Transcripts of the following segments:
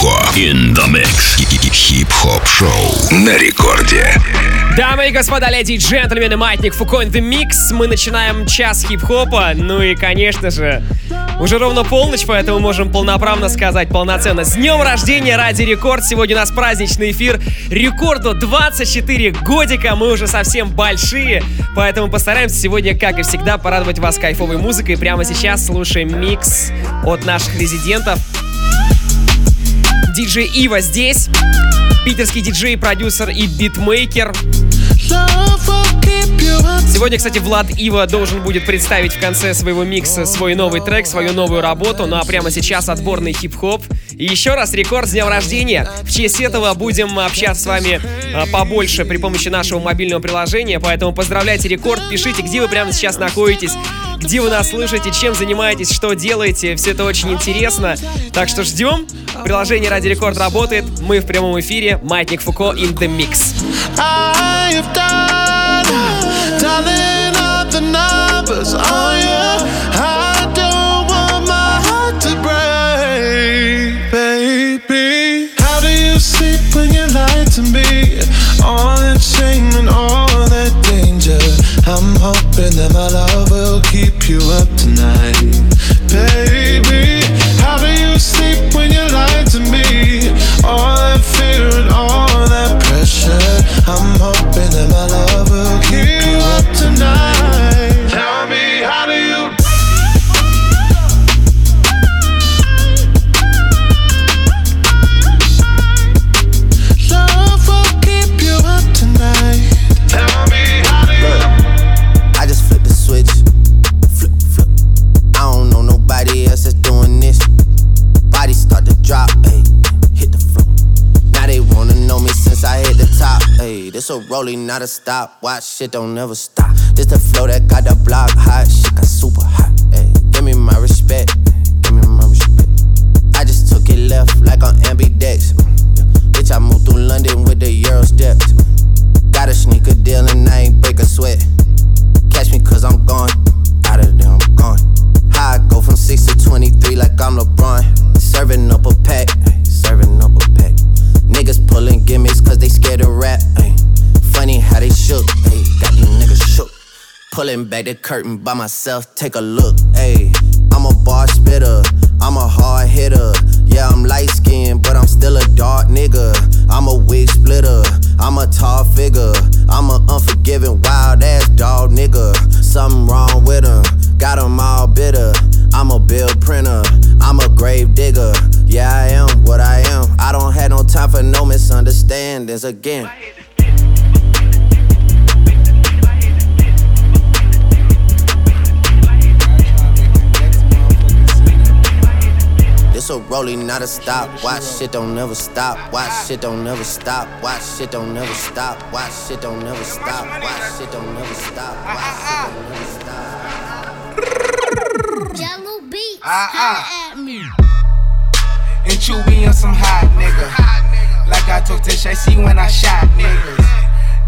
Фуко. In the mix. Хип-хоп шоу на рекорде. Дамы и господа, леди и джентльмены, маятник Фуко in the mix. Мы начинаем час хип-хопа. Ну и, конечно же, уже ровно полночь, поэтому можем полноправно сказать полноценно. С днем рождения ради рекорд. Сегодня у нас праздничный эфир. Рекорду 24 годика. Мы уже совсем большие. Поэтому постараемся сегодня, как и всегда, порадовать вас кайфовой музыкой. Прямо сейчас слушаем микс от наших резидентов. Диджей Ива здесь. Питерский диджей, продюсер и битмейкер. Сегодня, кстати, Влад Ива должен будет представить в конце своего микса свой новый трек, свою новую работу. Ну а прямо сейчас отборный хип-хоп. И еще раз рекорд с днем рождения. В честь этого будем общаться с вами а, побольше при помощи нашего мобильного приложения. Поэтому поздравляйте рекорд, пишите, где вы прямо сейчас находитесь, где вы нас слышите, чем занимаетесь, что делаете. Все это очень интересно. Так что ждем. Приложение Ради Рекорд работает. Мы в прямом эфире. Маятник Фуко in the mix. I have done, tallying up the numbers on you. I don't want my heart to break, baby. How do you sleep when you lie to me? All that shame and all that danger. I'm hoping that my love will keep you up tonight, baby. Rolling, not a stop. Watch shit don't never stop. This the flow that got the block hot. Shit got super hot, ayy. Give me my respect. Give me my respect. I just took it left like on ambidex. Bitch, I moved through London with the Euro steps. Got a sneaker deal and I ain't break a sweat. Catch me cause I'm gone. Out of there, I'm gone. I go from 6 to 23 like I'm LeBron. Serving up a pack, ay, serving up a pack. Niggas pulling gimmicks cause they scared to rap. ay. Funny how they shook, ay, got these niggas shook. Pulling back the curtain by myself, take a look. Ayy, I'm a bar spitter, I'm a hard hitter. Yeah, I'm light skinned, but I'm still a dark nigga. I'm a wig splitter, I'm a tall figure. I'm a unforgiving, wild ass dog nigga. Something wrong with him, got him all bitter. I'm a bill printer, I'm a grave digger. Yeah, I am what I am. I don't have no time for no misunderstandings again. This a rolling, not a stop. Watch shit don't never stop. Watch shit don't never stop. Watch shit don't never stop. Watch shit don't never stop. Watch shit don't never stop. Watch shit don't never stop. Jello beats. Ah, Holla at me. And Chewy on some hot nigga. Like I told Tish, I see when I shot niggas.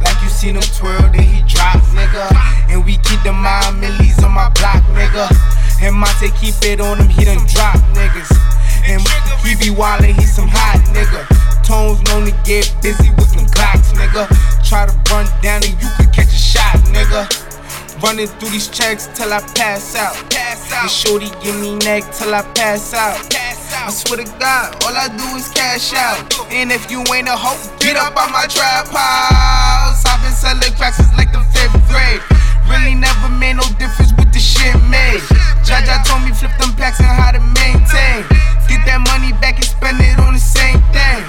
Like you seen him twirl, then he drop, nigga. And we keep the mind millies on my block, nigga. And Monte keep it on him, he done drop niggas. Wildin', he some hot nigga. Tones known to get busy with them clocks, nigga. Try to run down and you could catch a shot, nigga. Running through these checks till I pass out. Pass out. And shorty give me neck till I pass out. Pass out. I swear to God, all I do is cash out. And if you ain't a hoe, get up on my trap house. I've been selling cracks since like the fifth grade. Really never made no difference with the shit made. Jaja told me flip them packs and how to maintain. Get that money back and spend it on the same thing.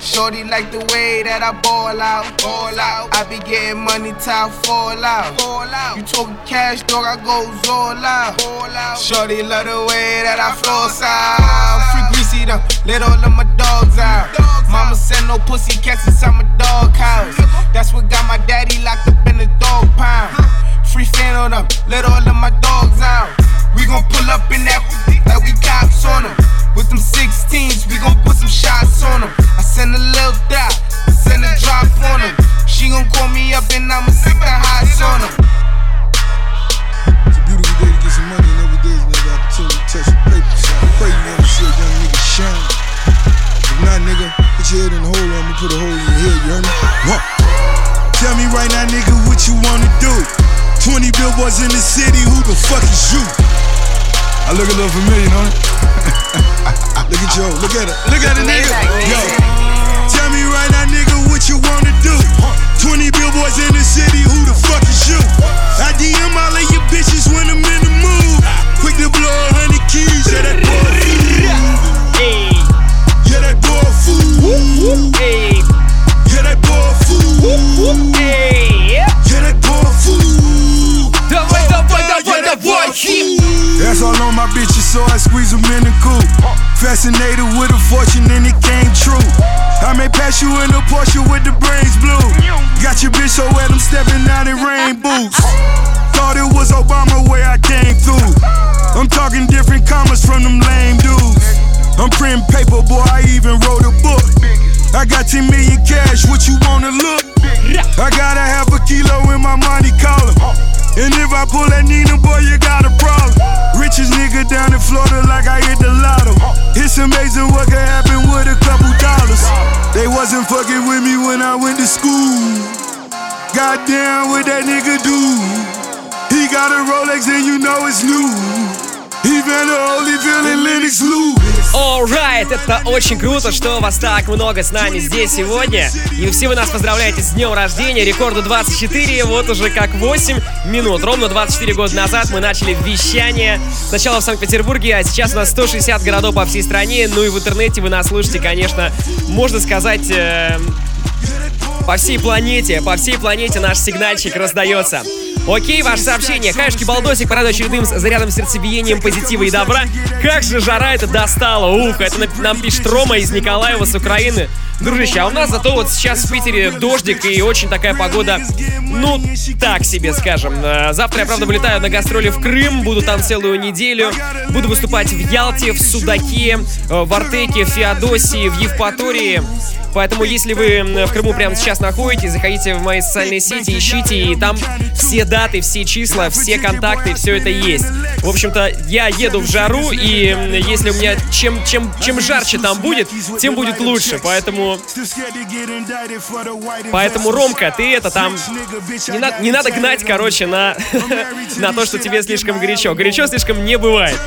Shorty like the way that I ball out, ball out. I be getting money till I fall out, fall out. You talking cash, dog? I go all out, all out. Shorty love the way that I floss out. Free greasy them, let all of my dogs out. Mama said no pussy cats inside my dog house. That's what got my daddy locked up in the dog pound. Free fan on them, let all of my dogs out. We gon' pull up in that like we cops on them. With them 16s, we gon' put some shots on them. I send a little dot, send a drop on them. She gon' call me up and I'ma sick the highs on them. It's a beautiful day to get some money, and every day is another opportunity to touch some paper. I pray you wanna see a young nigga shine. If not, nigga, put your head in the hole, I'ma put a hole in your head, you heard me? Tell me right now, nigga, what you wanna do? 20 billboards in the city, who the fuck is you? I look a little familiar, don't it? look at yo. look at it, look at it, nigga. Yo, tell me right now, nigga, what you wanna do? 20 billboards in the city, who the fuck is you? I DM all of your bitches when I'm in the mood. Quick to blow 100 keys, yeah, that boy a. Yeah, that boy fool. Yeah, that boy a fool. Yeah, Fascinated with a fortune and it came true. I may pass you in a Porsche with the brains blue. Got your bitch so wet, I'm stepping out in rain boots. Thought it was Obama where I came through. I'm talking different commas from them lame dudes. I'm printing paper, boy, I even wrote a book. I got 10 million cash, what you wanna look? I got a half a kilo in my money collar. And if I pull that Nina, boy, you got a problem. Richest nigga down in Florida like I hit the lotto. It's amazing what can happen with a couple dollars. They wasn't fucking with me when I went to school. Goddamn, what that nigga do? He got a Rolex and you know it's new. He been a Holyfield and Lennox Lewis. Alright, это очень круто, что вас так много с нами здесь сегодня. И все вы нас поздравляете с днем рождения. Рекорду 24, вот уже как 8 минут. Ровно 24 года назад мы начали вещание. Сначала в Санкт-Петербурге, а сейчас у нас 160 городов по всей стране. Ну и в интернете вы нас слушаете, конечно, можно сказать... э, по всей планете, по всей планете наш сигнальчик раздается. Окей, ваше сообщение. Каюшки Балдосик порадует очередным зарядом сердцебиением позитива и добра. Как же жара это достала. Ух, это нам- пишет Рома из Николаева с Украины. Дружище, а у нас зато вот сейчас в Питере дождик и очень такая погода, ну, так себе, скажем. Э, Завтра я, правда, вылетаю на гастроли в Крым, буду там целую неделю. Буду выступать в Ялте, в Судаке, э, в Артеке, в Феодосии, в Евпатории. Поэтому, если вы м, в Крыму прямо сейчас находитесь, заходите в мои социальные сети, ищите, и там все даты, все числа, все контакты, все это есть. В общем-то, я еду в жару, и если у меня чем, чем, чем жарче там будет, тем будет лучше. Поэтому, поэтому Ромка, ты это там... Не, на- не надо гнать, короче, на, на то, что тебе слишком горячо. Горячо слишком не бывает.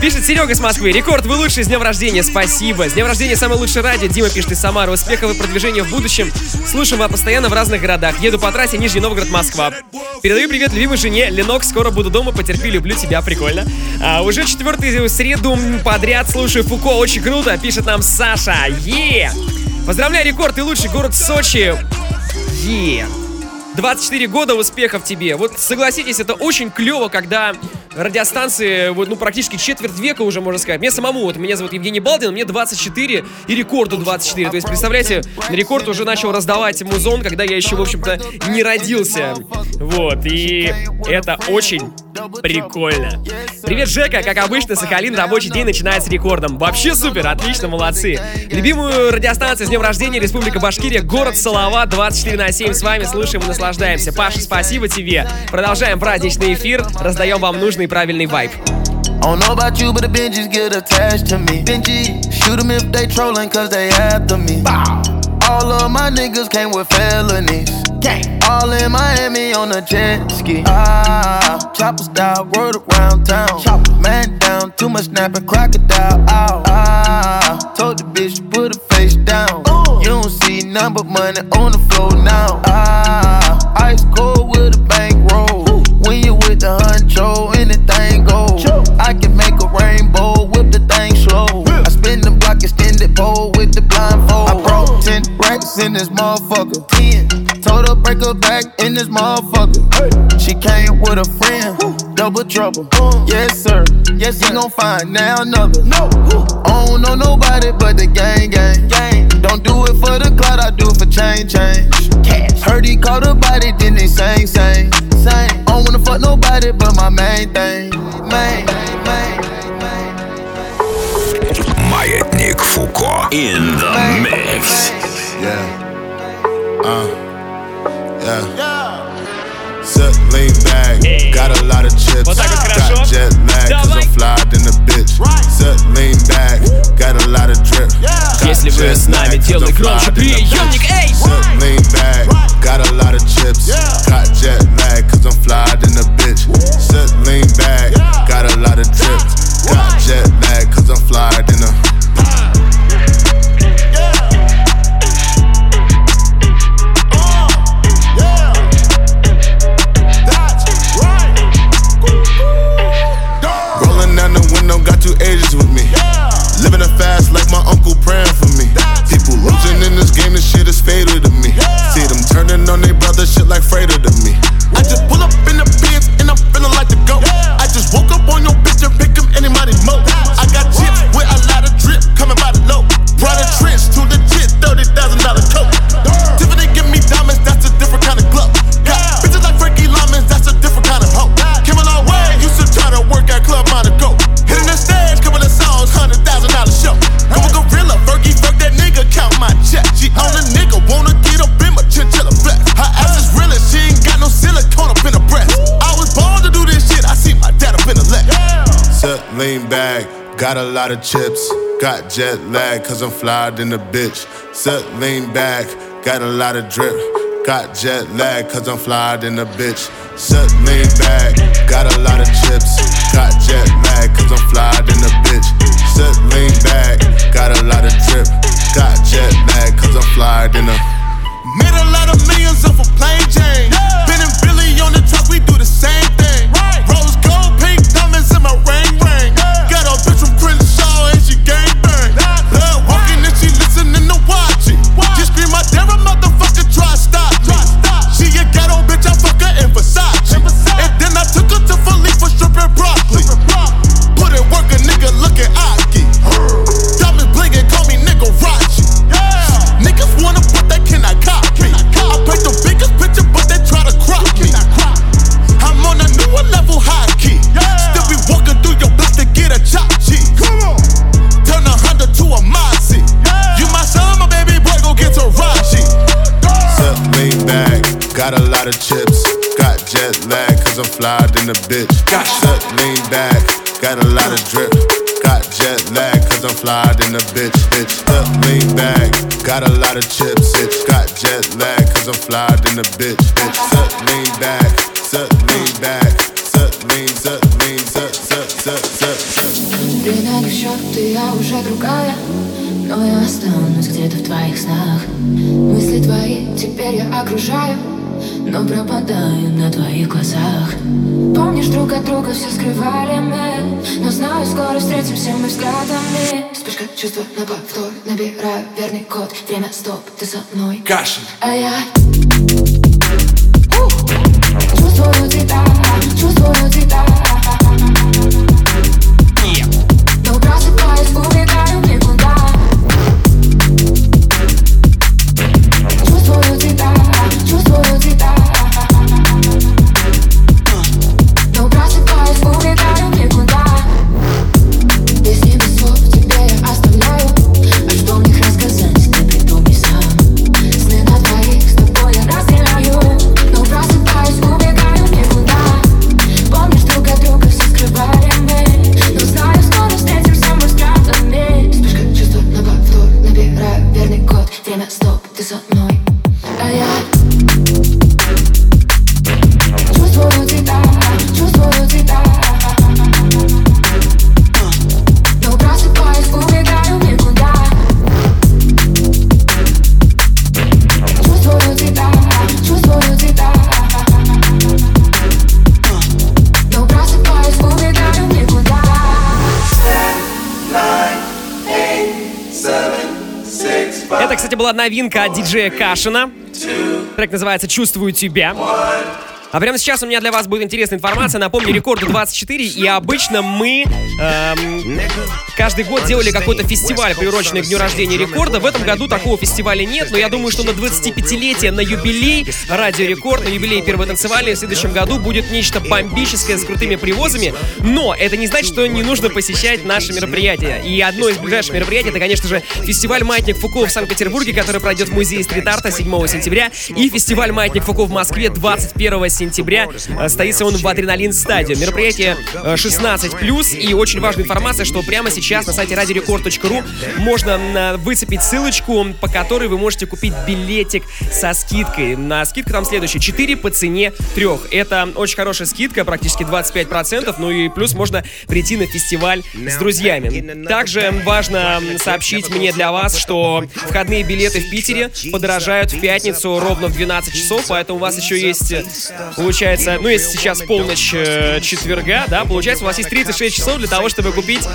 Пишет Серега с Москвы. Рекорд, вы лучший, с днем рождения, спасибо. С днем рождения, самое лучшее радио. Дима пишет из Самары. Успехов и продвижения в будущем. Слушаем вас постоянно в разных городах. Еду по трассе Нижний Новгород, Москва. Передаю привет любимой жене. Ленок, скоро буду дома. Потерпи, люблю тебя, прикольно. А, уже четвертый среду подряд слушаю Фуко. Очень круто. Пишет нам Саша. Е! Поздравляю, Рекорд, ты лучший город Сочи. Е! 24 года успехов тебе. Вот согласитесь, это очень клево, когда радиостанции, вот, ну, практически четверть века уже, можно сказать. Мне самому, вот, меня зовут Евгений Балдин, мне 24 и рекорду 24. То есть, представляете, рекорд уже начал раздавать музон, когда я еще, в общем-то, не родился. Вот, и это очень прикольно. Привет, Жека, как обычно, Сахалин, рабочий день начинается с рекордом. Вообще супер, отлично, молодцы. Любимую радиостанцию с днем рождения Республика Башкирия, город Салава, 24 на 7 с вами, слушаем и наслаждаемся. Паша, спасибо тебе. Продолжаем праздничный эфир, раздаем вам нужный и правильный вайб. I don't know about you, but the Benjis get attached to me. Benji, shoot them if they trolling, cause they after me. All of my niggas came with felonies. All in Miami on a jet ski. Ah, chopper style, word around town. Man down, too much snapping, crocodile out. Ah, told the bitch, put her face down. You don't see none but money on the floor now. Ah, ice cold with a bankroll. When you with the honcho, anything goes. I can make a rainbow, whip the thing slow. I spin the block, extended pole with the blindfold. I brought 10 racks in this motherfucker. 10. Told her break her back in this motherfucker. She came with a friend, double trouble. Yes, sir. Yes, he gon' find now another. No. I don't know nobody but the gang, gang. gang. Don't do it for the clout, I do it for change, change. Heard he called a body, then they sang, sang, sang. I don't wanna fuck nobody but my main thing. Main, main, main. Маятник Фуко. In the mix. Yeah. Uh. Yeah. sip, lean back. Got a lot of chips. Got jet lag, cause I'm fly than a bitch. Sip, lean back. Got a lot of drip. Если вы с нами, делай громче приемник, эй! Lean back. Got a lot of chips. Got jet lag, cause I'm fly than a bitch. Lean back. Got a lot of drip. Got jet lag, cause I'm fly than a bitch. ages with me. Living a fast like my uncle praying for me. People losing in this game, this shit is fatal to me. See them turning on their brother, shit like freighter to me. I just pull up in the pins and I'm feeling like the got a lot of chips. Got jet lag, cause I'm flyer than a bitch. Set lean back, got a lot of drip. Got jet lag, cause I'm flyer than a bitch. Set lean back, got a lot of chips. Got jet lag, cause I'm flyer than a bitch. Set lean back, got a lot of drip. Got jet lag, cause I'm flyer than a Made a lot of millions off a plain Jane. Yeah. Ben and Billy on the truck, we do the same thing. Right. Rose gold, pink diamonds in my ring ring. of chips. Got jet lag, cause I'm flyer than a bitch. Set lean back, got a lot of drip. Got jet lag, cause I'm flyer than a bitch. Bitch, set lean back, got a lot of chips. Bitch, got jet lag, cause I'm flyer than a bitch. Bitch, set lean back, set lean back, set lean, set lean, set, set, set, set, set. Ты даешь счет, и я уже другая Но я останусь где-то в твоих снах Мысли твои теперь я окружаю Но пропадаю на твоих глазах. Помнишь, друг от друга все скрывали мы Но знаю, скоро встретимся мы взглядами. Вспышка чувства на повтор Набираю верный код. Время стоп, ты со мной. Кашин. А я новинка от диджея Кашина. Трек называется «Чувствую тебя». А прямо сейчас у меня для вас будет интересная информация. Напомню, рекорду 24, и обычно мы эм, каждый год делали какой-то фестиваль, приуроченный к дню рождения рекорда. В этом году такого фестиваля нет, но я думаю, что на 25-летие, на юбилей Радио Рекорд, на юбилей первой танцевали в следующем году будет нечто бомбическое с крутыми привозами. Но это не значит, что не нужно посещать наши мероприятия. И одно из ближайших мероприятий, это, конечно же, фестиваль «Маятник Фуко» в Санкт-Петербурге, который пройдет в музее стрит-арта 7 сентября, и фестиваль «Маятник Фуко» в Москве 21 сентября. Э, Состоится он в Адреналин Стадио. Мероприятие э, 16+, и очень важная информация, что прямо сейчас на сайте radiorecord.ru можно э, выцепить ссылочку, по которой вы можете купить билетик со скидкой. На скидка там следующая. 4 по цене 3. Это очень хорошая скидка, практически 25%, ну и плюс можно прийти на фестиваль с друзьями. Также важно сообщить мне для вас, что входные билеты в Питере подорожают в пятницу ровно в 12 часов, поэтому у вас еще есть, э, получается, ну если сейчас полночь э, четверга, да, получается у вас есть 36 часов для того, чтобы купить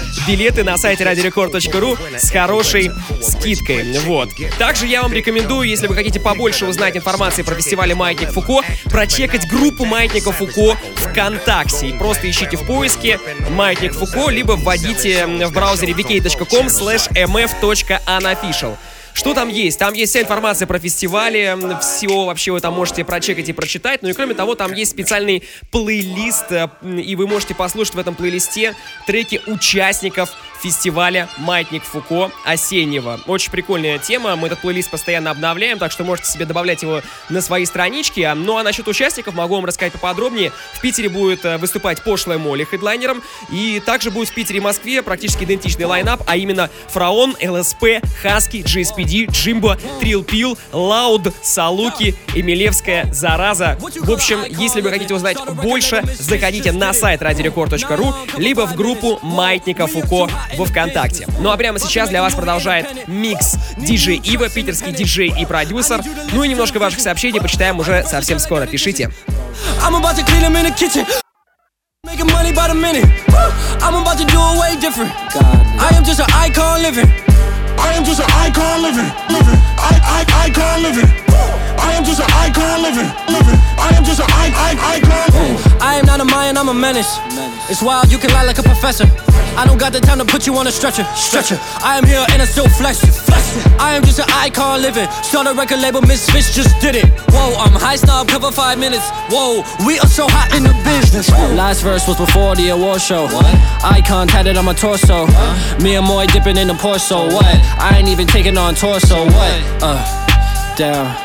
билеты на сайте radiorecord.ru с хорошей скидкой. Вот. Также я вам рекомендую, если вы хотите побольше узнать информации про фестиваль Маятник Фуко, прочекать группу Маятника Фуко ВКонтакте. И просто ищите в поиске Маятник Фуко, либо вводите в браузере vk.com slash mf.unofficial. Что там есть? Там есть вся информация про фестивали, всего вообще вы там можете прочекать и прочитать. Ну и кроме того, там есть специальный плейлист, э, и вы можете послушать в этом плейлисте треки участников фестиваля «Маятник Фуко» осеннего. Очень прикольная тема, мы этот плейлист постоянно обновляем, так что можете себе добавлять его на свои странички. Ну а насчет участников могу вам рассказать поподробнее. В Питере будет э, выступать Пошлая Молли хедлайнером, и также будет в Питере и Москве практически идентичный line-up, а именно Pharaoh, ЛСП, Хаски, GSPD, Jeembo, Thrill Pill, Лауд, Салуки, Эмилевская, Зараза. В общем, если вы хотите узнать больше, заходите на сайт radiorecord.ru, либо в группу Маятника Фуко во Вконтакте. Ну а прямо сейчас для вас продолжает микс диджей Ива, питерский диджей и продюсер. Ну и немножко ваших сообщений почитаем уже совсем скоро. Пишите. I'm about to clean them in the kitchen. Making money by the minute. I'm about to do it way different. I am just an icon living. I am just an icon living, living. I, I, icon living. I am just an icon living, living. I am just an icon. Menace. It's wild, you can lie like a professor. I don't got the time to put you on a stretcher, stretcher. I am here and I still flex. I am just an icon living. Start a record label, Misfits just did it. Whoa, I'm high snob, cover five minutes. Whoa, we are so hot in the business. Last verse was before the award show. What? Icon tatted on my torso. Me and Moy dipping in the pour, so what? I ain't even taking on torso. what? Uh, damn.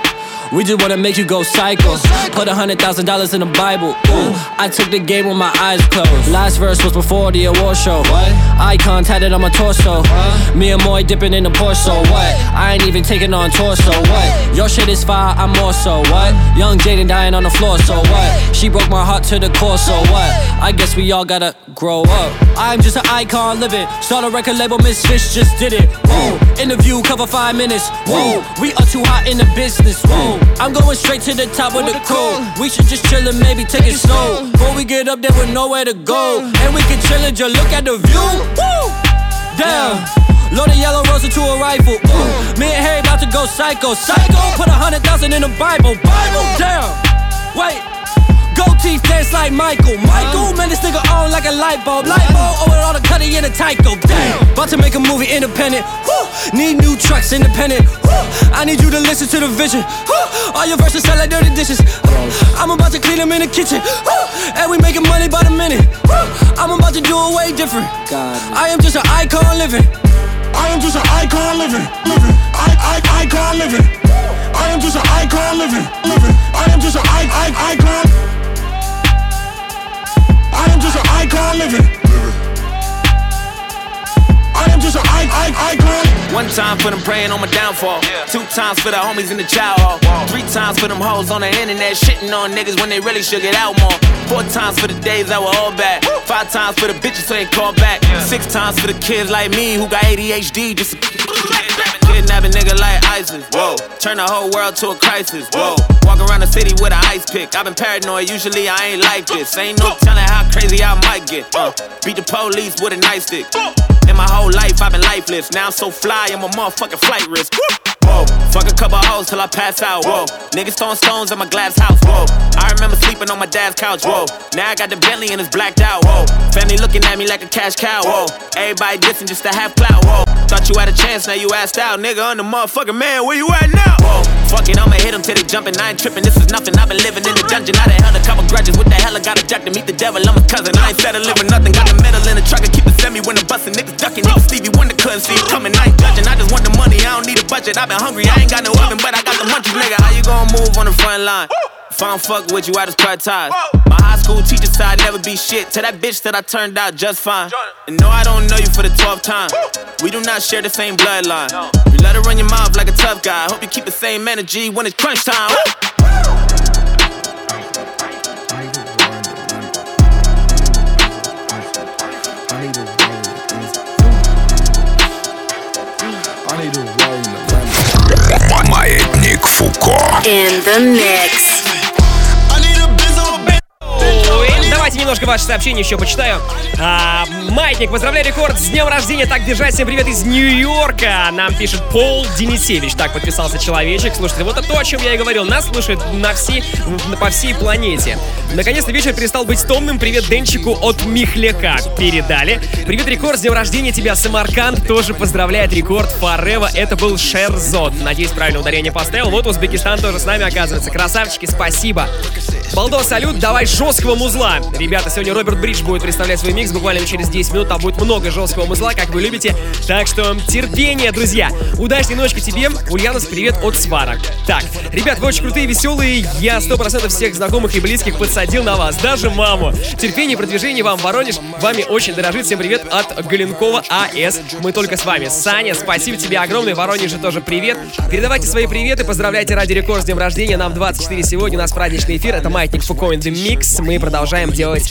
We just wanna make you go psycho. Put a hundred thousand dollars in the Bible. Ooh, I took the game with my eyes closed. Last verse was before the award show. What? Icon tatted on my torso. Me and Moy dipping in the Porsche. So what? I ain't even taking on tour. So what? Your shit is fire, I'm more so. What? Young Jaden dying on the floor. So what? She broke my heart to the core. So what? I guess we all gotta grow up. I'm just an icon living. Start a record label, Miss Fish just did it. Interview cover five minutes. Whoa. We are too hot in the business. Whoa. I'm going straight to the top of the cold. We should just chill and maybe take it slow. Before we get up there with nowhere to go. And we can chill and just look at the view. Woo! Damn. Load a yellow rose into a rifle. Ooh. Me and Harry about to go psycho. Psycho. Put a hundred thousand in the Bible. Bible. Damn. Wait. Teeth dance like Michael. Michael, um, man, this nigga on like a light bulb. Light um, bulb, oh, with all the cutty in the Tyco. Oh, damn. About to make a movie independent. Woo. Need new trucks independent. Woo. I need you to listen to the vision. Woo. All your verses sound like dirty dishes. I'm about to clean them in the kitchen. And we making money by the minute. I'm about to do it way different. God. I am just an icon living. I am just an icon living, living. I, I, icon living. I am just an icon living, living. I am just an I, I, icon. I am just an icon living. I am just an I, I, icon. One time for them praying on my downfall. Two times for the homies in the chow hall. Three times for them hoes on the internet shitting on niggas when they really should get out more. Four times for the days that were all bad. Five times for the bitches who ain't called back. Six times for the kids like me who got ADHD just Kidnap a nigga like ISIS, whoa. Turn the whole world to a crisis, whoa. Walk around the city with an ice pick. I've been paranoid, usually I ain't like this. Ain't no telling how crazy I might get. Uh, beat the police with a nightstick. In my whole life, I've been lifeless. Now I'm so fly, I'm a motherfucking flight risk. Whoa, fuck a couple hoes till I pass out. Whoa, niggas throwing stones at my glass house. Whoa, I remember sleeping on my dad's couch. Whoa, now I got the Bentley and it's blacked out. Whoa, family looking at me like a cash cow. Whoa, everybody dissing just to have clout. Whoa, thought you had a chance, now you asked out. Nigga, I'm the motherfucking man. Where you at now? Whoa, fuck it, I'ma hit till they jumping. I ain't tripping. This is nothing. I've been living in the dungeon. I done held a couple grudges. What the hell? I got a jack to meet the devil. I'm a cousin. I ain't settling for nothing. Got the metal in the truck and keep the semi when I'm busting. Niggas ducking. Niggas Stevie Wonder couldn't see it coming. I ain't judging. I just want the money. I don't need a budget. I've been hungry. I ain't got no oven, but I got the munchies, nigga. How you gonna move on the front line? If I don't fuck with you, I just cut ties. My high school teacher said I'd never be shit. To that bitch that I turned out just fine. And no, I don't know you for the 12th time. We do not share the same bloodline. You let her run your mouth like a tough guy. Hope you keep the same energy when it's crunch time. Foucault. In the mix. Немножко ваши сообщения еще почитаю. А, Маятник, поздравляю, рекорд с днем рождения. Так держать. Всем привет из Нью-Йорка. Нам пишет Пол Денисевич. Так подписался человечек. Слушайте, вот это то, о чем я и говорил. Нас слушают на всей, по всей планете. Наконец-то вечер перестал быть томным. Привет Денчику от Михляка. Передали. Привет, рекорд, с днем рождения тебя, Самарканд. Тоже поздравляет рекорд Форева. Это был Шерзот. Надеюсь, правильно ударение поставил. Вот Узбекистан тоже с нами оказывается. Красавчики, спасибо. Балдо, салют, давай жесткого музла. Ребята, сегодня Роберт Бридж будет представлять свой микс буквально через 10 минут. Там будет много жесткого музла, как вы любите. Так что терпение, друзья. Удачной ночки тебе. Ульянус, привет от Сварок. Так, ребят, вы очень крутые, веселые. Я 100% всех знакомых и близких подсадил на вас. Даже маму. Терпение, продвижение вам, Воронеж. Вами очень дорожит. Всем привет от Галенкова АС. Мы только с вами. Саня, спасибо тебе огромное. Воронеже тоже привет. Передавайте свои приветы, поздравляйте Ради Рекорд с днем рождения. Нам 24 сегодня, у нас праздничный эфир. Это Маятник Фуко Mix. Мы продолжаем делать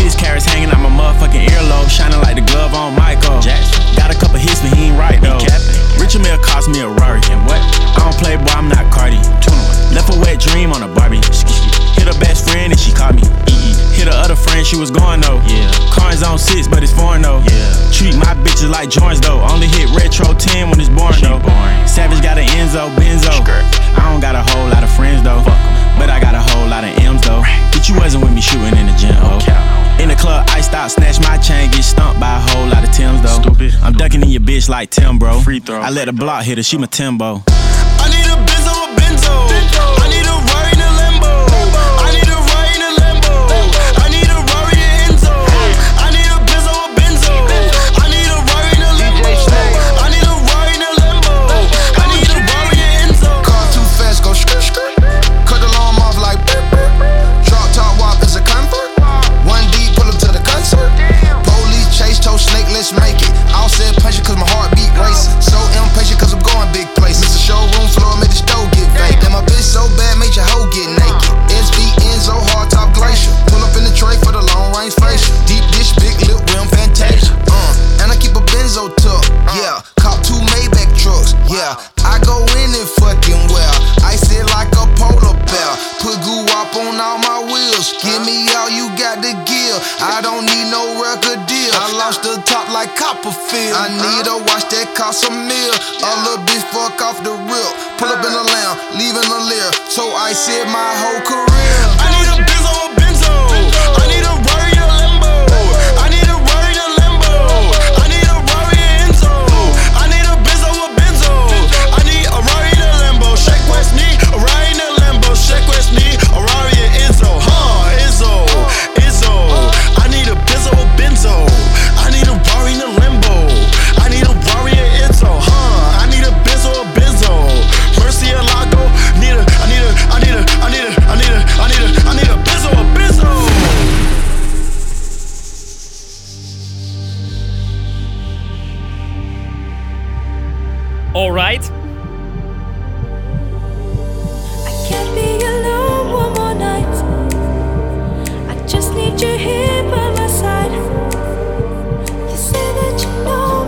Six carats hanging out my motherfucking earlobe, shining like the glove on Michael. Jackson. Got a couple hits, but he ain't right though. Richard Mill cost me a Rari. And what? I don't play, boy, I'm not Cardi. 21. Left a wet dream on a Barbie. Hit her best friend and she caught me. Hit her other friend, she was going though. Yeah. Cars on six, but it's foreign though. Yeah. Treat my bitches like joints though. Only hit retro 10 when it's born she though. Boring. Savage got an Enzo, Benzo. Like Tim, bro. Free throw. I let the block hit her, she my Timbo. I need a Benzo, a Benzo. I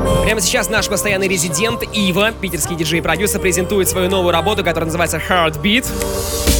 me. Прямо сейчас наш постоянный резидент Ива, питерский диджей-продюсер, презентует свою новую работу, которая называется Heartbeat.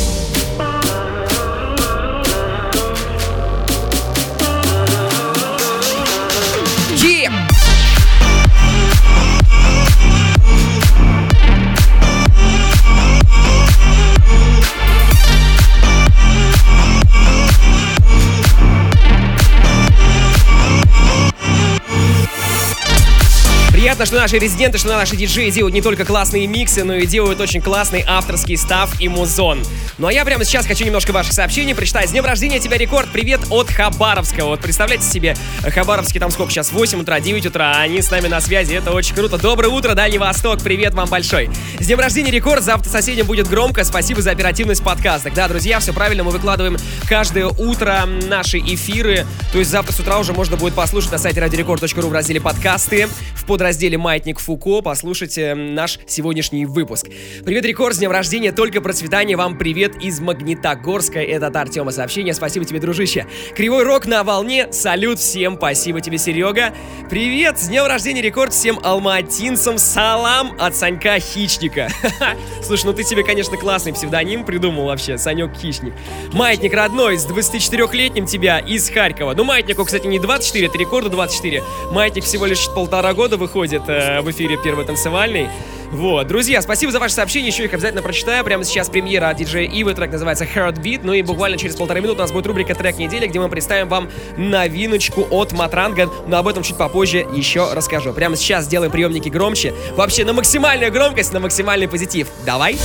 Приятно, что наши резиденты, что наши диджеи делают не только классные миксы, но и делают очень классный авторский став и музон. Ну а я прямо сейчас хочу немножко ваших сообщений прочитать. С днем рождения тебя, Рекорд! Привет от Хабаровска. Вот представляете себе, Хабаровский там сколько сейчас? 8 утра, 9 утра, они с нами на связи, это очень круто. Доброе утро, Дальний Восток, привет вам большой. С днем рождения, Рекорд! Завтра соседям будет громко, спасибо за оперативность подкаста. Да, друзья, все правильно, мы выкладываем каждое утро наши эфиры, то есть завтра с утра уже можно будет послушать на сайте радиорекорд.ру в разделе подкасты, в подразделе «Маятник Фуко» послушайте наш сегодняшний выпуск. Привет, Рекорд, с днем рождения, только процветание, вам привет из Магнитогорска, это от Артема сообщение, спасибо тебе, дружище. Кривой рок на волне, салют всем, спасибо тебе, Серега. Привет, с днем рождения, Рекорд, всем алматинцам, салам от Санька Хищника. Слушай, ну ты себе, конечно, классный псевдоним придумал вообще, Санек Хищник. Маятник родной, с 24-летним тебя из Харькова. Ну, Маятнику, кстати, не 24, это рекорду 24. Маятник всего лишь полтора года выходит э, в эфире первый танцевальный. Вот, друзья, спасибо за ваше сообщение, еще их обязательно прочитаю. Прямо сейчас премьера от диджея Ивы, трек называется Heartbeat. Ну и буквально через полторы минуты у нас будет рубрика «Трек недели», где мы представим вам новиночку от Матранга, но об этом чуть попозже еще расскажу. Прямо сейчас сделаем приемники громче, вообще на максимальную громкость, на максимальный позитив. Давай!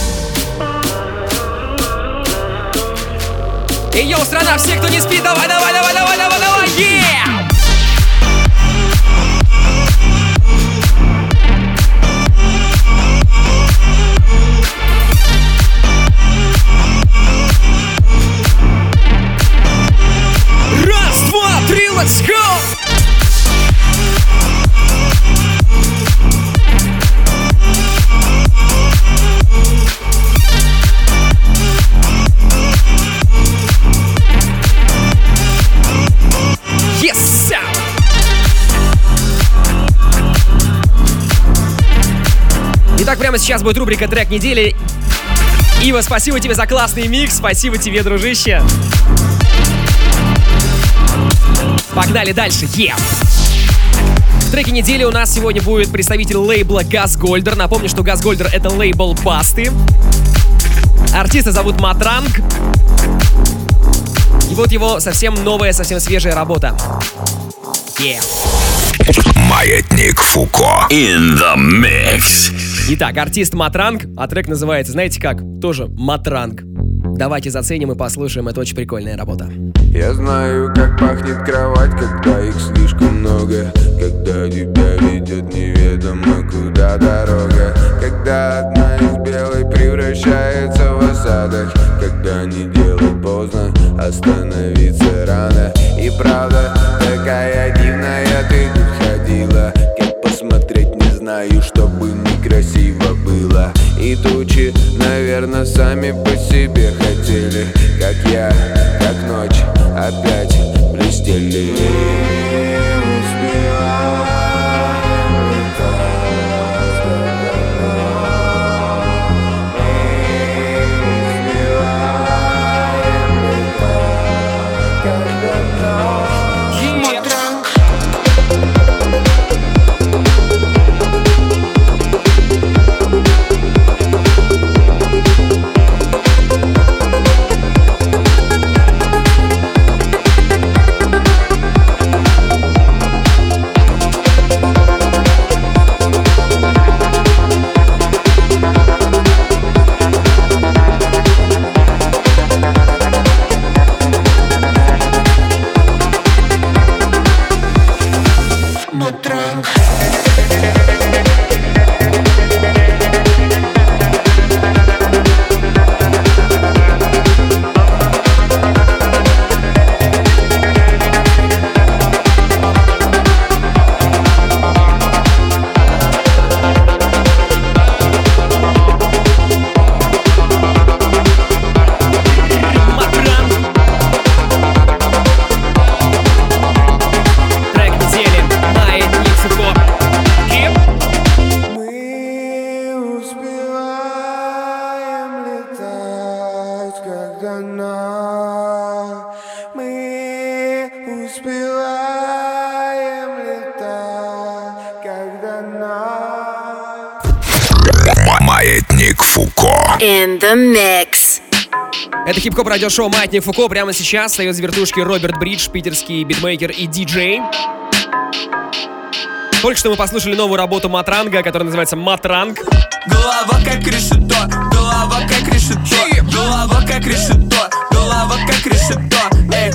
Эй, йоу, страна, все, кто не спит, давай, давай, давай, давай, давай, давай, yeah! Let's go! Итак, прямо сейчас будет рубрика «Трек недели». Ива, спасибо тебе за классный микс, спасибо тебе, дружище. Погнали дальше, е! В треке недели у нас сегодня будет представитель лейбла Газгольдер. Напомню, что Газгольдер это лейбл Басты. Артиста зовут Матранг. И вот его совсем новая, совсем свежая работа. Yeah. Маятник Фуко. In the mix. Итак, артист Матранг, а трек называется, знаете как? Тоже Матранг. Давайте заценим и послушаем, это очень прикольная работа. Я знаю, как пахнет кровать, когда их слишком много. Когда тебя ведет неведомо куда дорога. Когда одна из белой превращается в осадок. Когда не делать поздно, остановиться рано. И правда, такая дивная ты тут ходила Как посмотреть не знаю, чтобы некрасиво было. И тучи, наверное, сами по себе хотели Как я, In the mix. Это хип-хоп радиошоу Маятник Фуко. Прямо сейчас встает с вертушки Роберт Бридж, питерский битмейкер и диджей. Только что мы послушали новую работу Матранга, которая называется Матранг. Голова как решето, голова как решето, голова как решето, голова как решето, эй,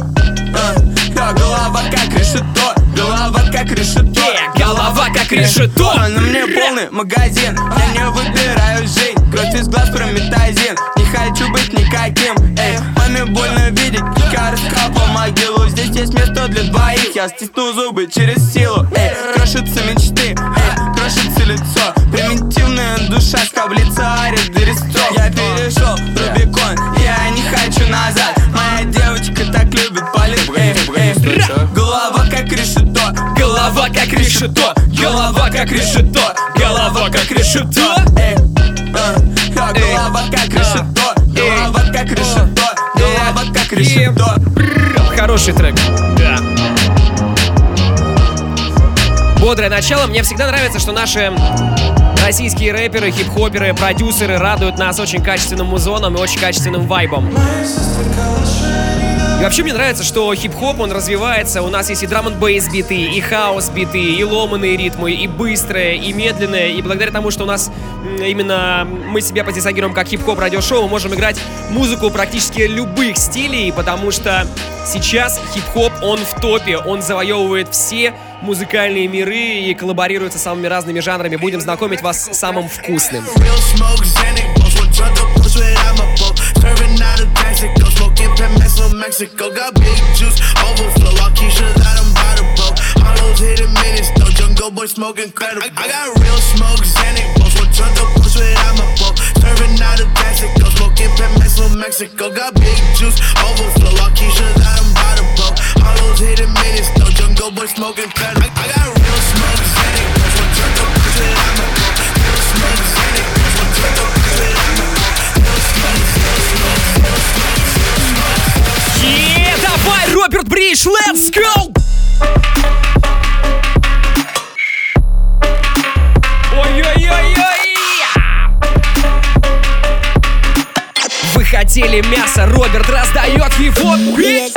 а, да, голова как решето, голова как решето, голова как решето. На мне полный магазин, я не выбираю жизнь, кровь из глаз прометазин, не хочу быть никаким, эй, маме больно видеть, как я раскапал могилу, здесь есть место для двоих, я стисну зубы через силу, эй, крошатся мечты, эй, крошится лицо, примитивная душа скоблится арит Берестов Я перешел Рубикон, я не хочу назад. Моя девочка так любит палец эй, эй. Голова как решето, голова как решето, голова как решето, голова как решето. Эй, а, да, голова как решето, голова как решето, голова как решето. Хороший трек. Да. Бодрое начало. Мне всегда нравится, что наши российские рэперы, хип-хоперы, продюсеры радуют нас очень качественным музоном и очень качественным вайбом. Вообще мне нравится, что хип-хоп, он развивается. У нас есть и драм н бейс биты, и хаос биты, и ломаные ритмы, и быстрые, и медленные. И благодаря тому, что у нас именно мы себя позиционируем как хип-хоп радиошоу, мы можем играть музыку практически любых стилей, потому что сейчас хип-хоп, он в топе, он завоевывает все музыкальные миры и коллаборирует со самыми разными жанрами. Будем знакомить вас с самым вкусным. Mexico got big juice, overflow. All Keisha's out them by the boat. Those hidden minutes, though. Jungle boy smoking incredible. I, I got real smoke, Xanax, boss. One of push without my boat. Serving out of Mexico, smoking Pemex from Mexico. Got big juice, overflow. All Keisha's out them by the boat. Those hidden minutes, though. Jungle boy smoking incredible. I, I got Бриш, let's go! Вы хотели мясо, Роберт раздает его бит!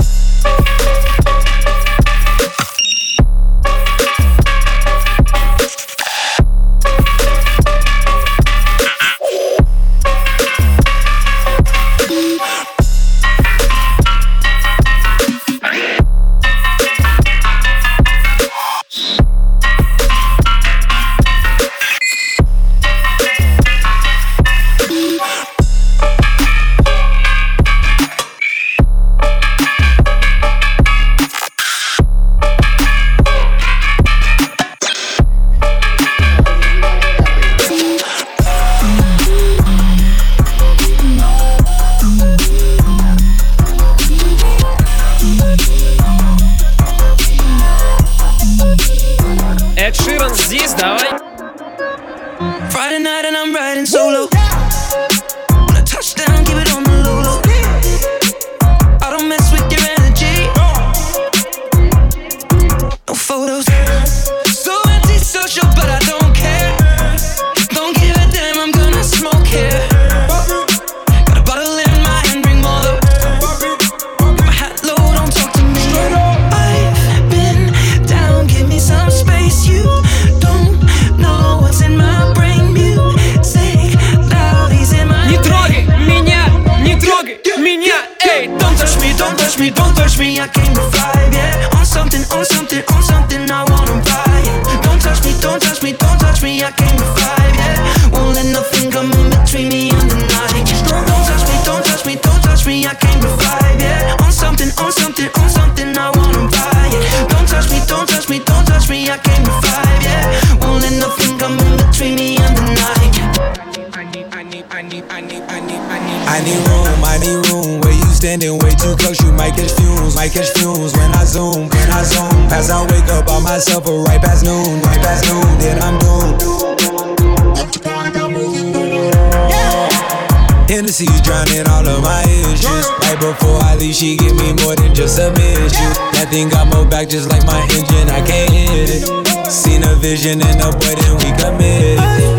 Myself, or right past noon, right past noon, then I'm doomed. Hennessy's drowning all of my issues. Right before I leave, she give me more than just a issue. That thing got more back just like my engine, I can't hit it. Seen a vision in a boy, then we committed.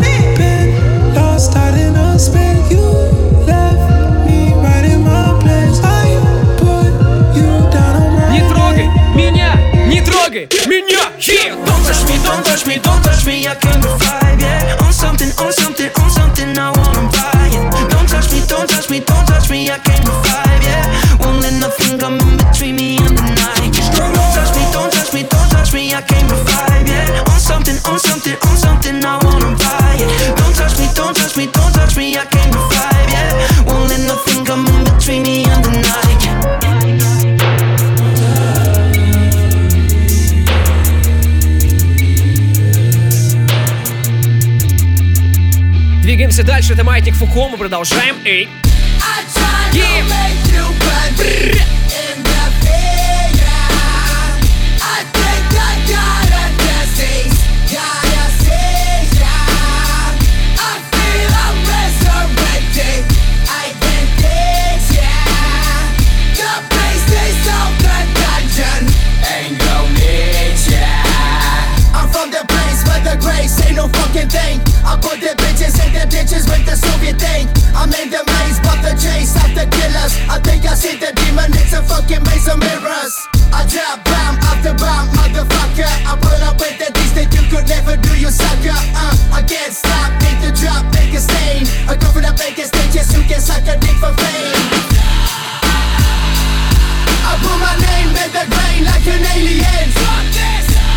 Бегай, меня, yeah Don't touch me, don't touch me, don't touch me I can go five, yeah On something, on something, on something I wanna buy it Don't touch me, don't touch me, don't touch me I can go five, yeah Won't let nothing come in between me and the night Don't touch me, don't touch me, don't touch me I can go fly, yeah On something, on something, on something I wanna buy it Don't touch me, don't touch me, don't touch me I can go fly, yeah Won't let nothing come in between me and the night Двигаемся дальше, это Маятник Фуко, мы продолжаем. Эй! The the ditches with the Soviet thing. I'm in the maze, but the chase after killers. I think I see the demon, it's a fucking maze of mirrors. I drop bomb after bomb, motherfucker. I put up with the things that you could never do, you sucker. Uh, I can't stop, need to drop, make a stain. I go for the biggest stages, you can suck a dick for fame. I put my name in the grain like an alien. I put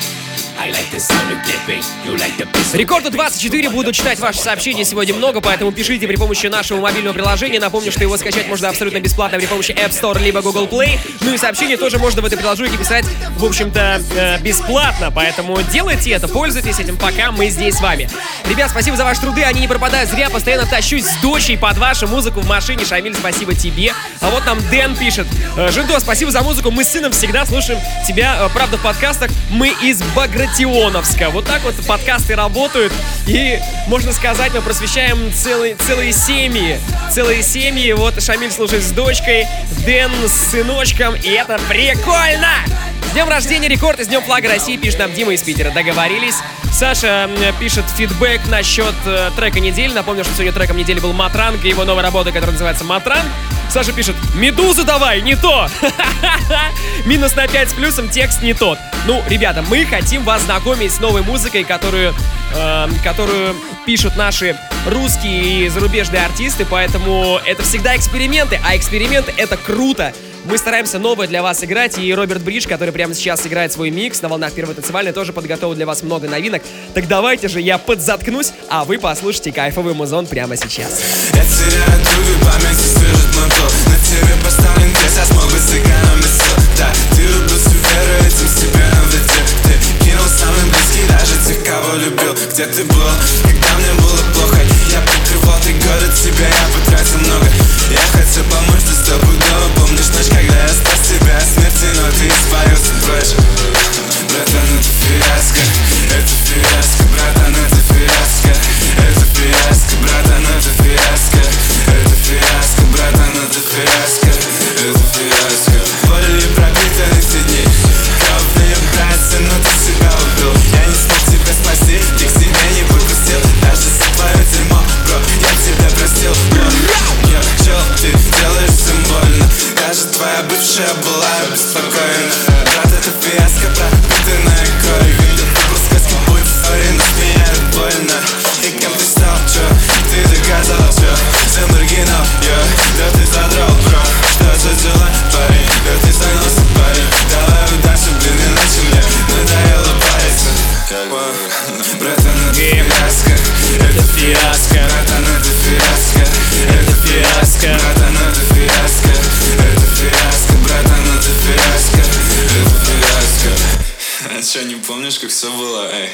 Рекорду 24 буду читать ваши сообщения сегодня много, поэтому пишите при помощи нашего мобильного приложения. Напомню, что его скачать можно абсолютно бесплатно при помощи App Store либо Google Play. Ну и сообщения тоже можно в это приложение писать, в общем-то, э, бесплатно. Поэтому делайте это, пользуйтесь этим, пока мы здесь с вами. Ребят, спасибо за ваши труды, они не пропадают зря. Постоянно тащусь с дочей под вашу музыку в машине. Шамиль, спасибо тебе. А вот нам Дэн пишет. «Э, Жендо, спасибо за музыку. Мы с сыном всегда слушаем тебя, э, правда, в подкастах. Мы из Багратионовска. Вот так вот подкасты работают. И, можно сказать, мы просвещаем целые, целые семьи. Целые семьи. Вот Шамиль слушает с дочкой, Дэн с сыночком. И это прикольно! С днем рождения, рекорд, и с днем флага России, пишет нам Дима из Питера. Договорились. Саша пишет фидбэк насчет э, трека недели. Напомню, что сегодня треком недели был Матранг и его новая работа, которая называется Матранг. Саша пишет, медузу давай, не то. Минус на 5 с плюсом, текст не тот. Ну, ребята, мы хотим вас знакомить с новой музыкой, которую, эм, которую пишут наши русские и зарубежные артисты, поэтому это всегда эксперименты, а эксперименты это круто. Мы стараемся новое для вас играть, и Роберт Бридж, который прямо сейчас играет свой микс на волнах первой танцевальной, тоже подготовил для вас много новинок. Так давайте же я подзаткнусь, а вы послушайте кайфовый музон прямо сейчас. Где ты был, когда мне было плохо Три года тебя, я потратил много. Я хотел помочь, ты стопудово помнишь ночь Когда я спас тебя от смерти, но ты испарился прочь Братан, это фиаско, это фиаско Братан, это фиаско, это фиаско Братан, это фиаско, это фиаско Братан, это фиаско, Даже твоя бывшая была беспокойна Брат, это фиаско, брат, ты на крови Видел, выбор сказки будет истории, но сменяет больно И кем ты стал, чё? Ты доказал, чё? Ты маргинал, йо Да ты задрал, бро все было, эй?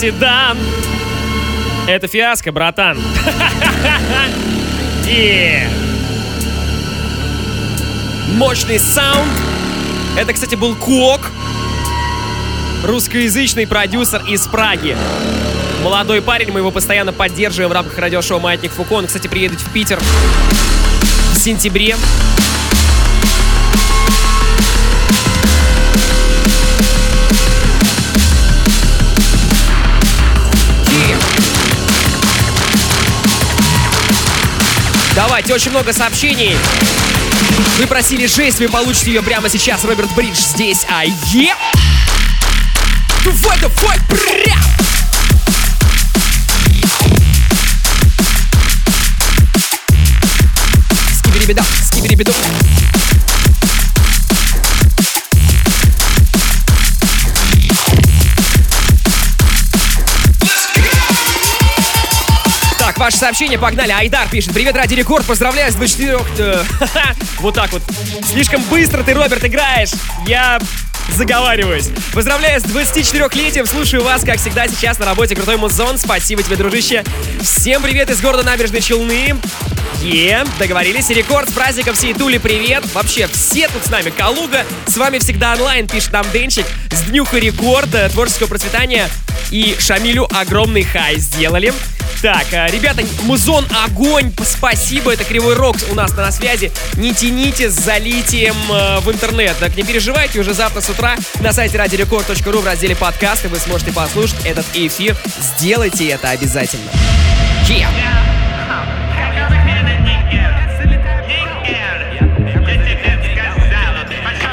Седан. Это фиаско, братан. Yeah. Мощный саунд. Это, кстати, был Куок, русскоязычный продюсер из Праги. Молодой парень, мы его постоянно поддерживаем в рамках радиошоу «Маятник Фуко». Он, кстати, приедет в Питер в сентябре. Давайте, очень много сообщений. Вы просили жесть, вы получите ее прямо сейчас. Роберт Бридж здесь, а е... Давай, давай, прям! Скибиди-беда, скибиди-беду. Ваше сообщение, погнали. Айдар пишет. Привет, Ради Рекорд, поздравляю с 24... э, Вот так вот. Слишком быстро ты, Роберт, играешь. Я заговариваюсь. Поздравляю с 24-летием. Слушаю вас, как всегда, сейчас на работе. Крутой музон. Спасибо тебе, дружище. Всем привет из города Набережной Челны. Е, договорились. Рекорд с праздником всей Тули, привет. Вообще, все тут с нами. Калуга, с вами всегда онлайн, пишет нам Денчик. С днюха рекорд, э, творческого процветания. И Шамилю огромный хай сделали. Так, э, ребята, музон огонь, спасибо, это Кривой Рок у нас на связи. Не тяните с залитием э, в интернет. Так не переживайте, уже завтра с утра на сайте радиорекорд.ру в разделе подкасты вы сможете послушать этот эфир. Сделайте это обязательно. Yeah.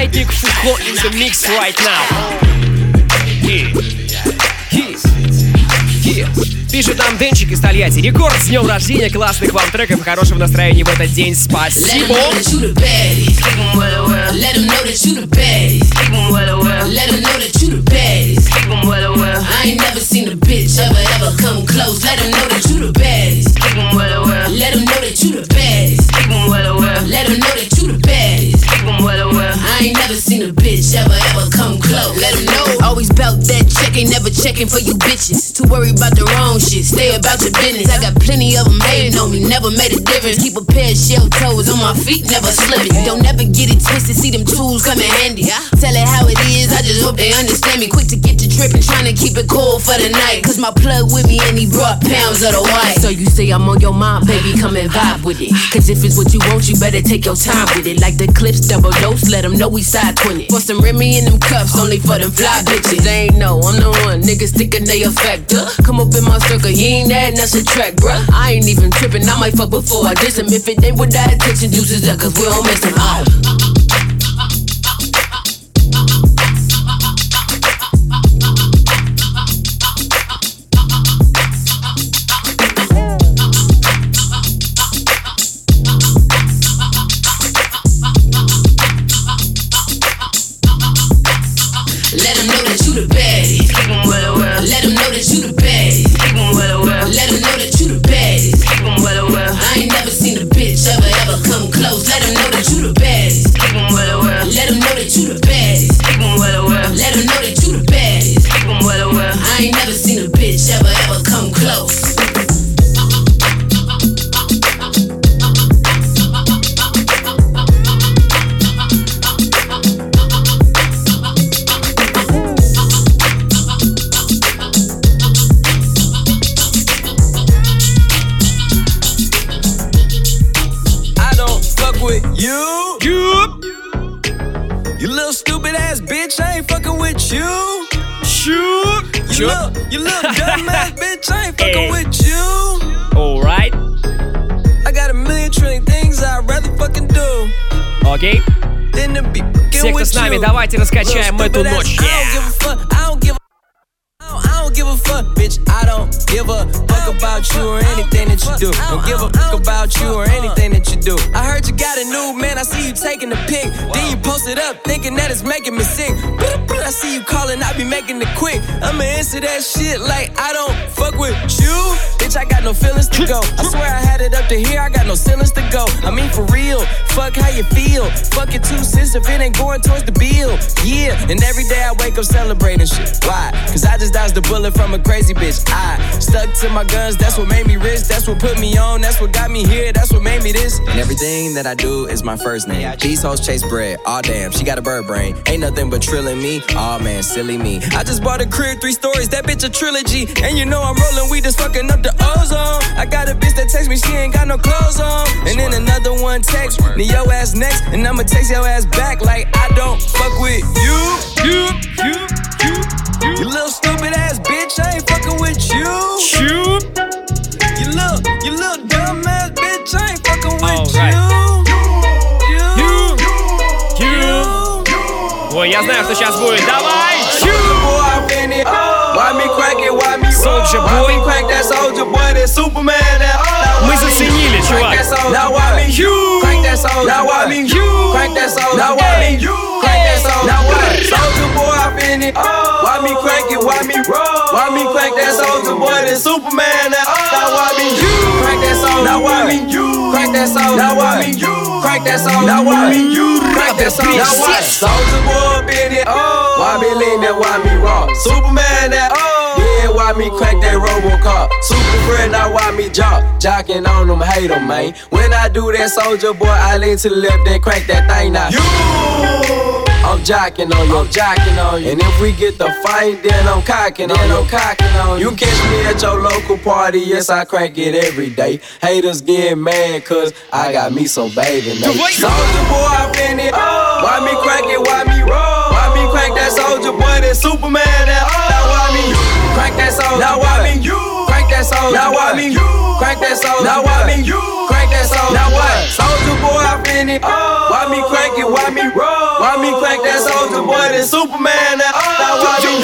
Это Маятник Фуко in the mix right now. Yeah. Yeah. Пишет нам Денчик из Тольятти. Рекорд с днем рождения, классных вам треков хорошего настроения в этот день. Спасибо. Let. I Let them know ain't never checking for you bitches. Too worried about the wrong shit. Stay about your business. I got plenty of them hating on me. Never made a difference. Keep a pair of shell toes on my feet, never slipping. Don't ever get it twisted. See them tools come in handy. Tell it how it is. I just hope they understand me. Quick to get to tripping, trying to keep it cool for the night. Cause my plug with me and he brought pounds of the white. So you say I'm on your mind, baby, come and vibe with it. Cause if it's what you want, you better take your time with it. Like the clips, double dose, let them know we side 20. For some Remy in them cups, only for them fly bitches. They ain't know, I'm the one. Niggas thinking they a factor. Come up in my circle, you ain't that, that's a track, bruh. I ain't even tripping, I might fuck before I diss him. If it ain't with that attention, juices up, cause we don't. Oh. Them know давайте раскачаем Little эту stupid ass, ночь. I don't give a fuck, I don't give a I don't- I don't give a fuck, bitch. I don't give a fuck about you or anything that you do. Don't give a fuck about you or anything that you do. I heard you got a new man. I see you taking a pic. Then you post it up, thinking that it's making Quick. I'ma answer that shit like I don't fuck with you. Bitch, I got no feelings to go. I swear I had it up to here, I got no ceilings to go. I mean, for real, fuck how you feel. Fuck your two cents if it ain't going towards the bill. Yeah, and every day I wake up celebrating shit. Why? Cause I just dodged a bullet from a crazy bitch. I stuck to my guns, that's what made me rich. That's what put me on, that's what got me here, that's what made me this. And everything that I do is my first name. These hoes chase bread. Aw damn, she got a bird brain. Ain't nothing but trilling me. Aw man, silly me. I just bought a crib, three stories, that bitch a trilogy. And you know I'm rolling weed, just fucking up the ozone. I got a bitch that text me, she ain't got no clothes on. And then another one text me, your ass next. And I'ma text your ass back like I don't fuck with you. You, you, you, you. You little stupid ass bitch, I ain't fucking with you. Shoot. You little, you little dumb ass bitch, I ain't fucking with Alright. you. You. You. Ой, я знаю, что сейчас будет. Давай. it, why me Soulja Why Boy. me crack that soldier boy, that Superman, that Мы заценили, чувак. Now why me you crack that soldier Now why me you crack that soldier Now why me you crack that soldier Now what? Soldier boy, I fin it. Why me crack it, why me roll? Why me crack that soldier boy, that Superman, that Now why me you crack that soldier Now why me you crack that soldier Now why me you crack that soldier Now why me you crack that soldier Now what? Soldier boy, fin it. Why me lean that, why me raw? Superman, that yeah, why me crack that Robocop? Super friend, now why me jock? Jocking on them, hate 'em, man. When I do that soldier boy, I lean to the left and crack that thing now. You! I'm jocking on you, I'm jocking on you. And if we get the fight, then I'm cocking on you. I'm cocking on you. You catch me at your local party, yes, I crank it every day. Haters get mad, cause I got me some bathing Soldier boy, I fin it. Oh. Why me crack it, why me roll? Why me crack that soldier boy, that Superman, soul. Now I mean you. Crank that soul. Now I mean you. Crank that soul. Now I mean you. Crank that soul. Now what? Soldier boy, I finna. Oh. Why me crank it? Why me roll? Why me crank that soldier boy? Then Superman. Now, oh. now you.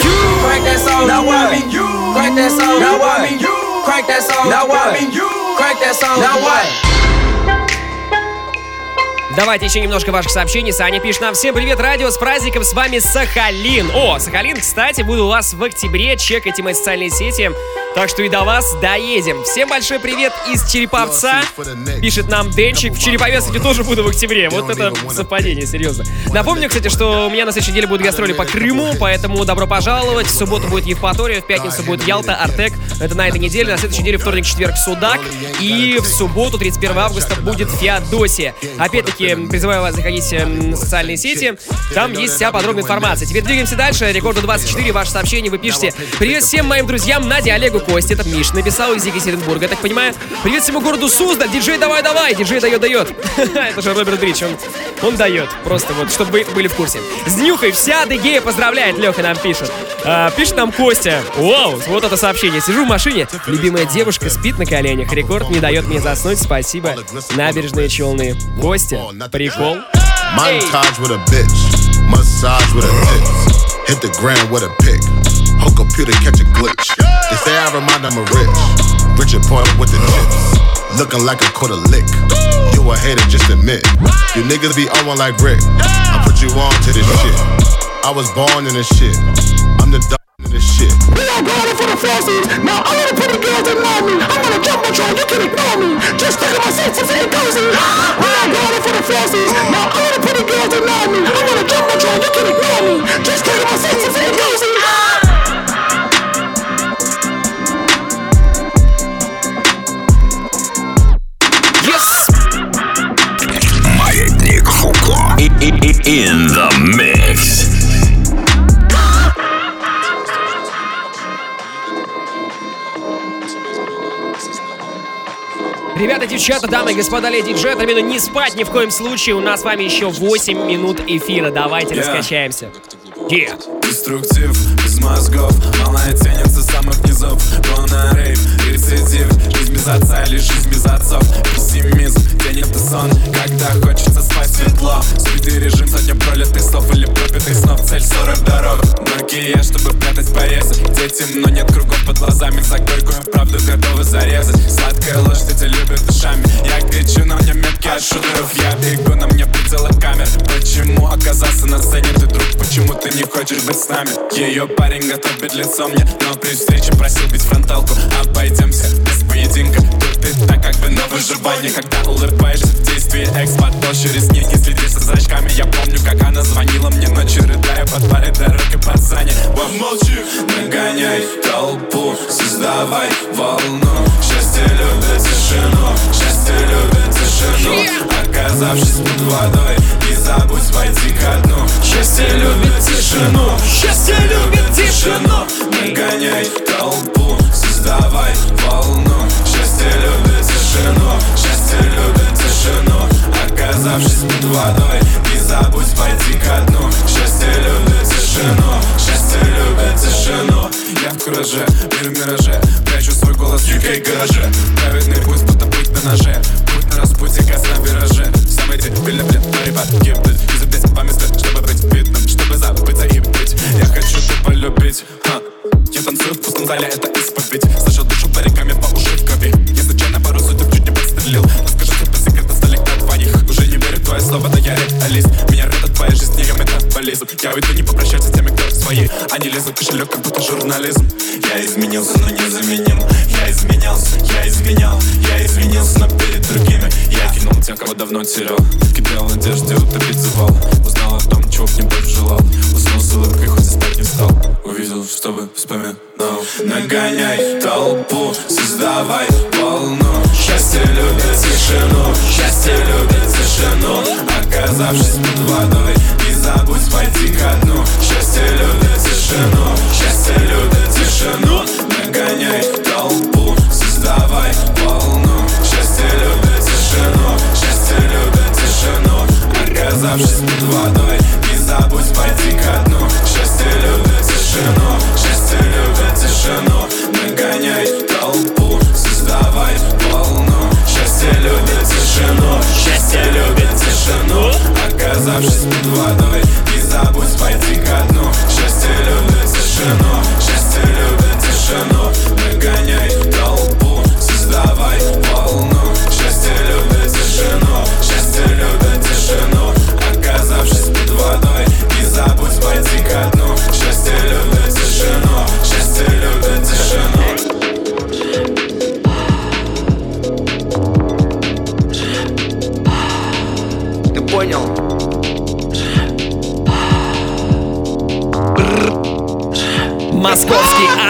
Crank that soul. Now I mean you. Crank that soul. Now I mean you. Crank that soul. Now I mean you. Crank that soul. Now what? Давайте еще немножко ваших сообщений. Саня пишет нам всем привет, радио, с праздником, с вами Сахалин. О, Сахалин, кстати, буду у вас в октябре, чекайте мои социальные сети. Так что и до вас доедем. Всем большой привет из Череповца. Пишет нам Денчик. В Череповец я тоже буду в октябре. Вот это совпадение, серьезно. Напомню, кстати, что у меня на следующей неделе будут гастроли по Крыму, поэтому добро пожаловать. В субботу будет Евпатория, в пятницу будет Ялта, Артек. Это на этой неделе. На следующей неделе вторник, четверг, Судак. И в субботу, 31 августа, будет Феодосия. Опять-таки, призываю вас заходить э, на социальные сети. Там есть вся подробная информация. Теперь двигаемся дальше. Рекорду 24. Ваше сообщение вы пишете. Привет всем моим друзьям Наде, Олегу, Косте. Это Миш написал из Екатеринбурга, я так понимаю. Привет всему городу Суздаль. Диджей давай-давай. Диджей дает-дает. Это же Роберт Бридж. Он, он дает. Просто вот, чтобы вы были в курсе. С днюхой вся Адыгея поздравляет. Леха нам пишет. А, пишет нам Костя. Вау, вот это сообщение. Сижу в машине. Любимая девушка спит на коленях. Рекорд не дает мне заснуть. Спасибо. Набережные Челны. Костя, прикол. Montage with a bitch, massage with a tits, hit the ground with a pick, whole computer catch a glitch. They say I remind them of rich, Richard point with the chips, looking like a quarter lick. You a hater, just admit. You niggas be on one like Rick. I put you on to this shit. I was born in this shit. I'm the dog falsies. Now all the pretty girls admire me. I'm on a jumbotron, you can ignore me. Just look at my senses and cozy. We're not going for the falsies. Now all the pretty girls admire me. I'm on a jumbotron, you can ignore me. Just look at my senses and cozy. Ребята, девчата, дамы и господа, леди и джентльмены, не спать ни в коем случае. У нас с вами еще 8 минут эфира. Давайте Yeah. раскачаемся. Yeah. Деструктив, мозгов. Малая тянется с самых низов. Го на рейв, рецидив. Жизнь без отца или жизнь без отцов. Пессимизм, тянет и сон. Когда хочется спать светло. Сбитый режим, сотня пролитых слов Или пропитых снов, цель 40 дорог. Макияж, чтобы прятать порезы. Где темно, нет кругов под глазами. За горькую правду готовы зарезать. Сладкая ложь, дети любят ушами Я кричу, на мне метки от шутеров. Я бегу, на мне прицелы камер. Почему оказаться на сцене? Ты друг? Почему ты не хочешь быть с нами? Ее парень готовит лицо мне Но при встрече просил бить фронталку. Обойдемся без поединка. Тут ты так как бы на выживание. Когда улыбаешься в действии экс Под толще ресники следишь за зрачками Я помню, как она звонила мне ночью Рыдая под парой дорогой пацане Молчи, нагоняй толпу Создавай волну. Счастье любит тишину Счастье любит тишину Оказавшись под водой. Не забудь войти ко дну. Счастье любит тишину. Счастье любит тишину. Нагоняй толпу Создавай волну. Счастье любит тишину. Счастье любит тишину. Оказавшись под водой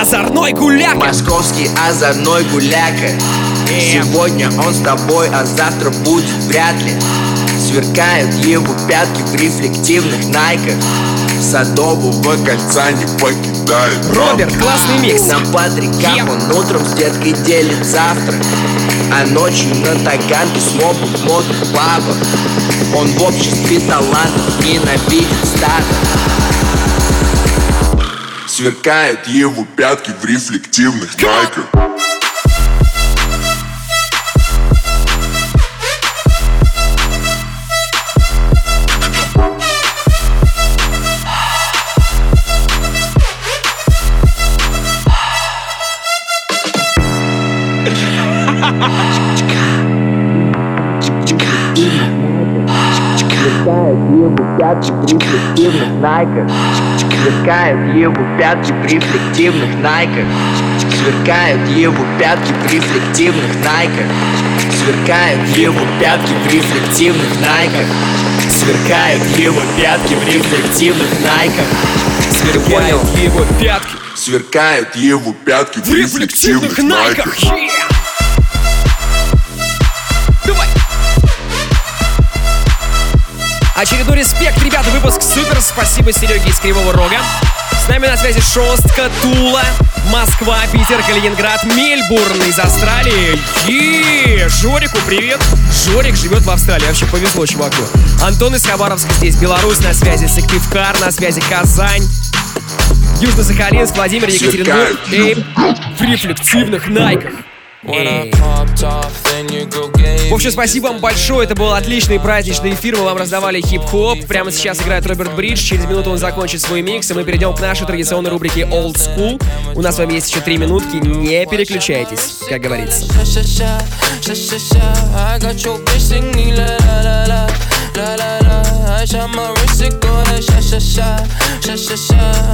озорной гуляка. Московский озорной гуляка. Сегодня он с тобой, а завтра будет вряд ли. Сверкают его пятки в рефлективных найках. Садового кольца не покидает. Роберт, классный микс. На подреках он утром с деткой делит завтрак А ночью на таганке с мопом модных бабок Он в обществе талантов ненавидит стадо Сверкают его пятки в рефлективных найках Сверкают его пятки в рефлективных найках Сверкают его пятки в рефлективных найках. Сверкают его пятки в рефлективных найках. Сверкают его пятки в рефлективных найках. Сверкают его пятки в рефлективных найках. Сверкают его пятки. Сверкают его пятки в рефлективных найках Очередной респект, ребята, выпуск супер. Спасибо Сереге из Кривого Рога. С нами на связи Шостка, Тула, Москва, Питер, Калининград, Мельбурн из Австралии. И Жорику привет. Жорик живет в Австралии. Вообще повезло чуваку. Антон из Хабаровска здесь, Беларусь на связи, Сыктывкар на связи, Казань. Южно-Сахалинск, Владимир, Екатеринбург и в рефлективных найках. В общем, спасибо вам большое. Это был отличный праздничный эфир. Мы вам раздавали хип-хоп. Прямо сейчас играет Роберт Бридж. Через минуту он закончит свой микс, и мы перейдем к нашей традиционной рубрике Old School. У нас с вами есть еще три минутки. Не переключайтесь, как говорится.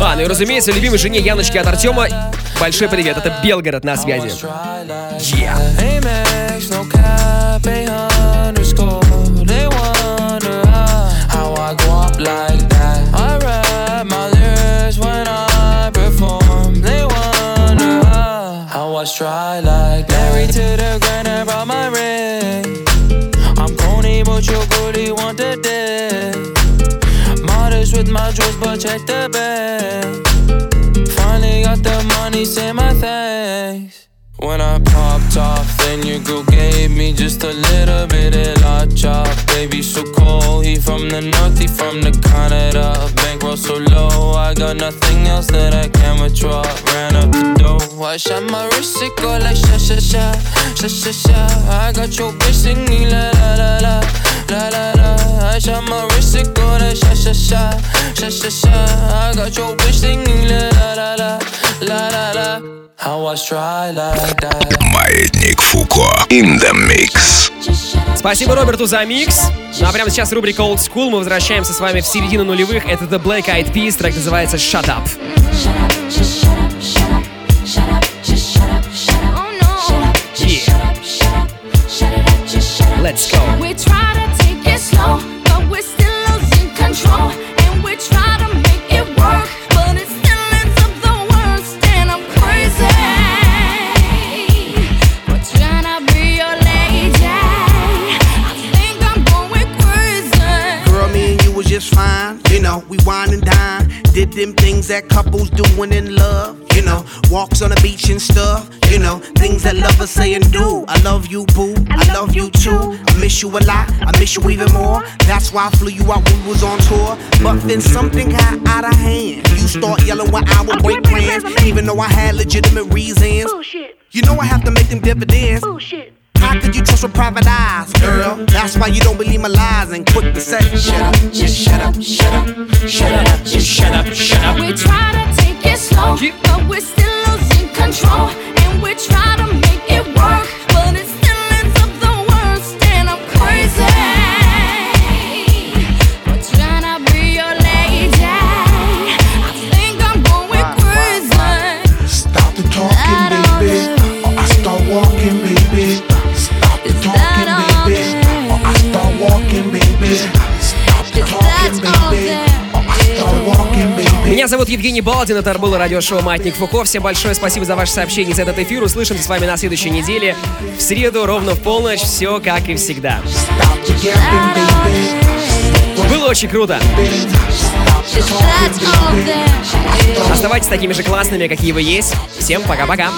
А, ну и разумеется, любимой жене Яночки от Артема большой привет. Это Белгород на связи. Yeah. Check the bag. Finally got the money, say my thanks. When I popped off, then your girl gave me just a little bit of la chop. Baby, so cold. He from the north, he from the Canada. Bankroll so low, I got nothing else that I can withdraw. Ran up the dough. I shot my wrist, it go like sha sha sha, sha sha sha. I got your bitch singing la la la la, la la la. I shot my wrist, it go like sha sha sha, sha sha sha. I got your bitch singing la la la la, la la la. Маятник Фуко. In the mix. Спасибо Роберту за микс. Ну а прямо сейчас рубрика Old School. Мы возвращаемся с вами в середину нулевых. Это The Black Eyed Peas. Трек называется Shut Up. Let's say and do. I love you, boo. I love you too. I miss you a lot. I miss you even more. That's why I flew you out when we was on tour. But then something got out of hand. You start yelling when I would break plans, even though I had legitimate reasons. You know I have to make them dividends. How could you trust with private eyes, girl? That's why you don't believe my lies and quick to say, shut up, just shut up, shut up, shut up, just shut up, shut up. We try to take it slow, but we're still losing control. We try to make it work, but it Меня зовут Евгений Балдин, это было радиошоу «Маятник Фуко». Всем большое спасибо за ваше сообщение за этот эфир. Услышимся с вами на следующей неделе. В среду ровно в полночь. Все как и всегда. Было очень круто. Оставайтесь такими же классными, какие вы есть. Всем пока-пока.